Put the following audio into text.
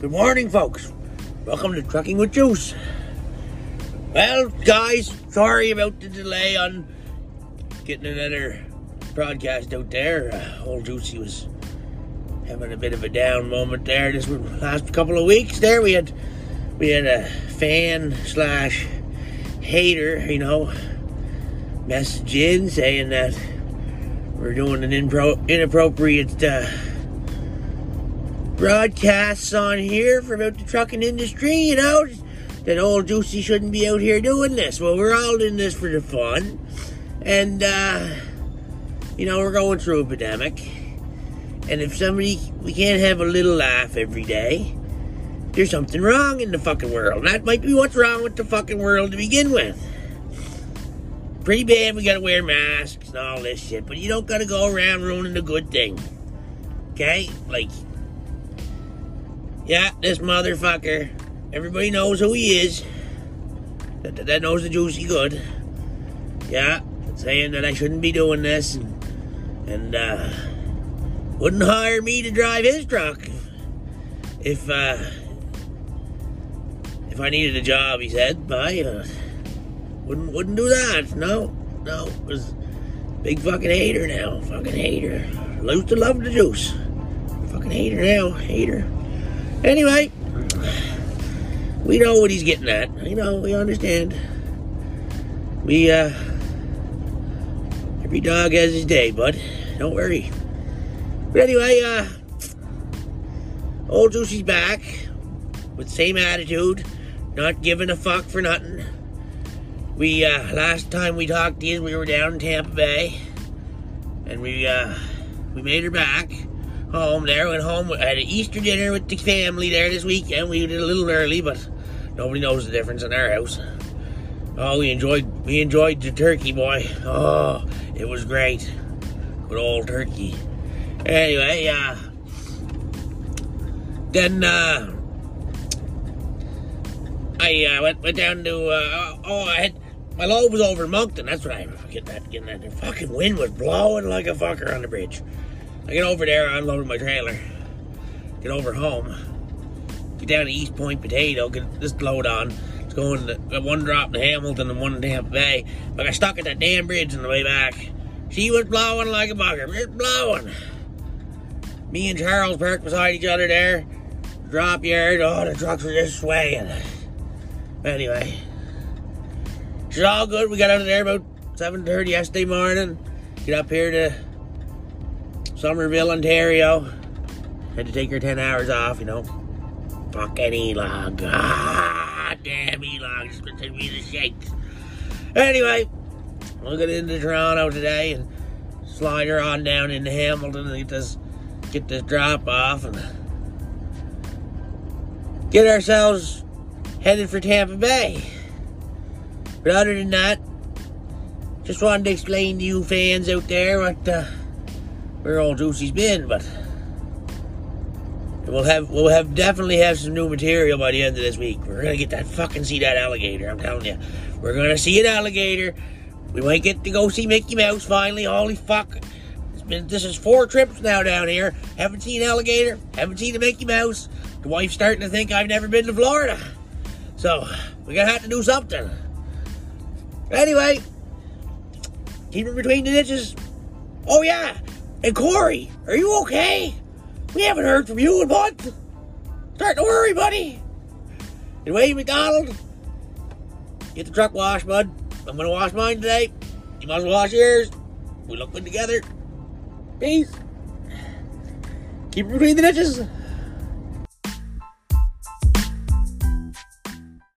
Good morning, folks. Welcome to Trucking with Juice. Well, guys, sorry about the delay on getting another broadcast out there. Uh, old Juicy was having a bit of a down moment there. This last couple of weeks there, we had we had a fan slash hater, you know, message in saying that we're doing an impro- inappropriate. Uh, broadcasts on here for about the trucking industry, you know, that old Juicy shouldn't be out here doing this. Well, we're all doing this for the fun. And, uh, you know, we're going through a pandemic. And if somebody, we can't have a little laugh every day, there's something wrong in the fucking world. That might be what's wrong with the fucking world to begin with. Pretty bad, we gotta wear masks and all this shit, but you don't gotta go around ruining the good thing. Okay? Like, yeah, this motherfucker. Everybody knows who he is. That, that, knows the juicy good. Yeah, saying that I shouldn't be doing this and, and uh, wouldn't hire me to drive his truck if uh, if I needed a job. He said, "I uh, wouldn't wouldn't do that." No, no, was big fucking hater now. Fucking hater. Lose to love the juice. Fucking hater now. Hater. Anyway, we know what he's getting at. You know, we understand. We, uh, every dog has his day, bud. Don't worry. But anyway, uh, old Juicy's back with same attitude, not giving a fuck for nothing. We, uh, last time we talked to you, we were down in Tampa Bay, and we, uh, we made her back home there. Went home. I had an Easter dinner with the family there this weekend. We did a little early, but nobody knows the difference in our house. Oh, we enjoyed we enjoyed the turkey, boy. Oh, it was great. Good old turkey. Anyway, uh, then uh, I uh, went went down to uh, oh I had my load was over in Moncton. That's what I getting that getting that. Fucking wind was blowing like a fucker on the bridge. I get over there, I unload my trailer, get over home, get down to East Point Potato, get this load on. It's going to one drop in Hamilton and one in Tampa Bay. But I got stuck at that damn bridge on the way back. She was blowing like a bugger, just blowing. Me and Charles parked beside each other there. Drop yard, oh, the trucks were just swaying. Anyway, it's all good. We got out of there about 7.30 yesterday morning. Get up here to Somerville, Ontario. Had to take her 10 hours off, you know. Fucking E-Log. Ah, damn E-Log. It's gonna me the shakes. Anyway, we'll get into Toronto today and slide her on down into Hamilton and get this, get this drop off and get ourselves headed for Tampa Bay. But other than that, just wanted to explain to you fans out there what uh, where old Juicy's been, but we'll have we'll have definitely have some new material by the end of this week. We're gonna get that fucking see that alligator. I'm telling you, we're gonna see an alligator. We might get to go see Mickey Mouse finally. Holy fuck! It's been this is four trips now down here. Haven't seen alligator. Haven't seen a Mickey Mouse. The wife's starting to think I've never been to Florida. So we're gonna have to do something. Anyway, keep it between the ditches. Oh yeah, and Corey, are you okay? We haven't heard from you in months. Starting to worry, buddy. And Wade McDonald, get the truck washed, bud. I'm gonna wash mine today. You must wash yours. We look good together. Peace. Keep it between the ditches.